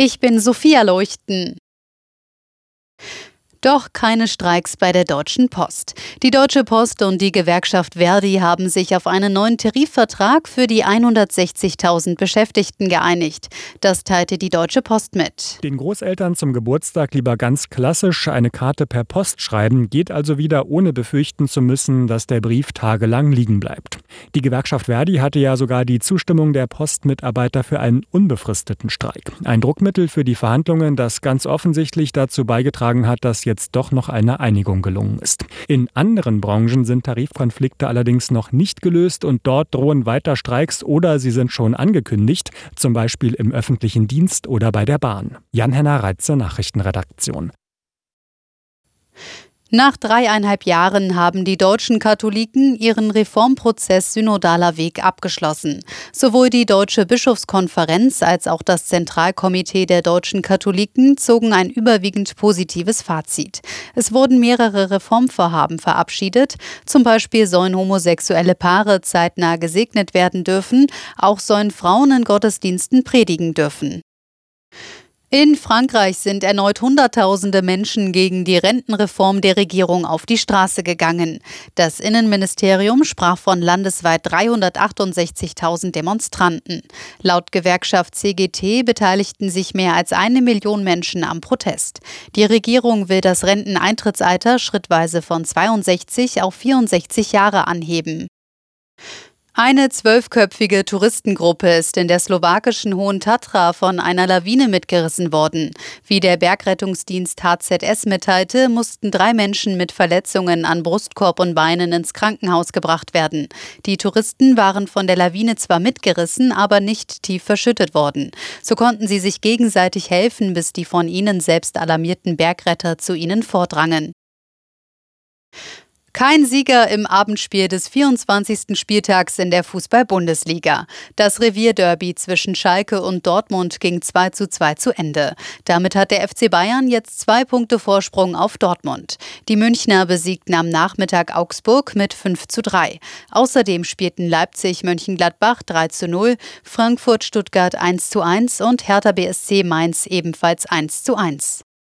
Ich bin Sophia Leuchten. Doch keine Streiks bei der Deutschen Post. Die Deutsche Post und die Gewerkschaft Verdi haben sich auf einen neuen Tarifvertrag für die 160.000 Beschäftigten geeinigt. Das teilte die Deutsche Post mit. Den Großeltern zum Geburtstag lieber ganz klassisch eine Karte per Post schreiben, geht also wieder ohne befürchten zu müssen, dass der Brief tagelang liegen bleibt. Die Gewerkschaft Verdi hatte ja sogar die Zustimmung der Postmitarbeiter für einen unbefristeten Streik. Ein Druckmittel für die Verhandlungen, das ganz offensichtlich dazu beigetragen hat, dass jetzt doch noch eine Einigung gelungen ist. In anderen Branchen sind Tarifkonflikte allerdings noch nicht gelöst und dort drohen weiter Streiks oder sie sind schon angekündigt, zum Beispiel im öffentlichen Dienst oder bei der Bahn. Jan-Henner Reitze, Nachrichtenredaktion. Nach dreieinhalb Jahren haben die deutschen Katholiken ihren Reformprozess synodaler Weg abgeschlossen. Sowohl die Deutsche Bischofskonferenz als auch das Zentralkomitee der deutschen Katholiken zogen ein überwiegend positives Fazit. Es wurden mehrere Reformvorhaben verabschiedet. Zum Beispiel sollen homosexuelle Paare zeitnah gesegnet werden dürfen. Auch sollen Frauen in Gottesdiensten predigen dürfen. In Frankreich sind erneut Hunderttausende Menschen gegen die Rentenreform der Regierung auf die Straße gegangen. Das Innenministerium sprach von landesweit 368.000 Demonstranten. Laut Gewerkschaft CGT beteiligten sich mehr als eine Million Menschen am Protest. Die Regierung will das Renteneintrittsalter schrittweise von 62 auf 64 Jahre anheben. Eine zwölfköpfige Touristengruppe ist in der slowakischen Hohen Tatra von einer Lawine mitgerissen worden. Wie der Bergrettungsdienst HZS mitteilte, mussten drei Menschen mit Verletzungen an Brustkorb und Beinen ins Krankenhaus gebracht werden. Die Touristen waren von der Lawine zwar mitgerissen, aber nicht tief verschüttet worden. So konnten sie sich gegenseitig helfen, bis die von ihnen selbst alarmierten Bergretter zu ihnen vordrangen. Kein Sieger im Abendspiel des 24. Spieltags in der Fußball-Bundesliga. Das Revierderby zwischen Schalke und Dortmund ging 2 zu 2 zu Ende. Damit hat der FC Bayern jetzt zwei Punkte Vorsprung auf Dortmund. Die Münchner besiegten am Nachmittag Augsburg mit 5 zu 3. Außerdem spielten Leipzig Mönchengladbach 3 zu 0, Frankfurt Stuttgart 1 zu 1 und Hertha BSC Mainz ebenfalls 1 zu 1.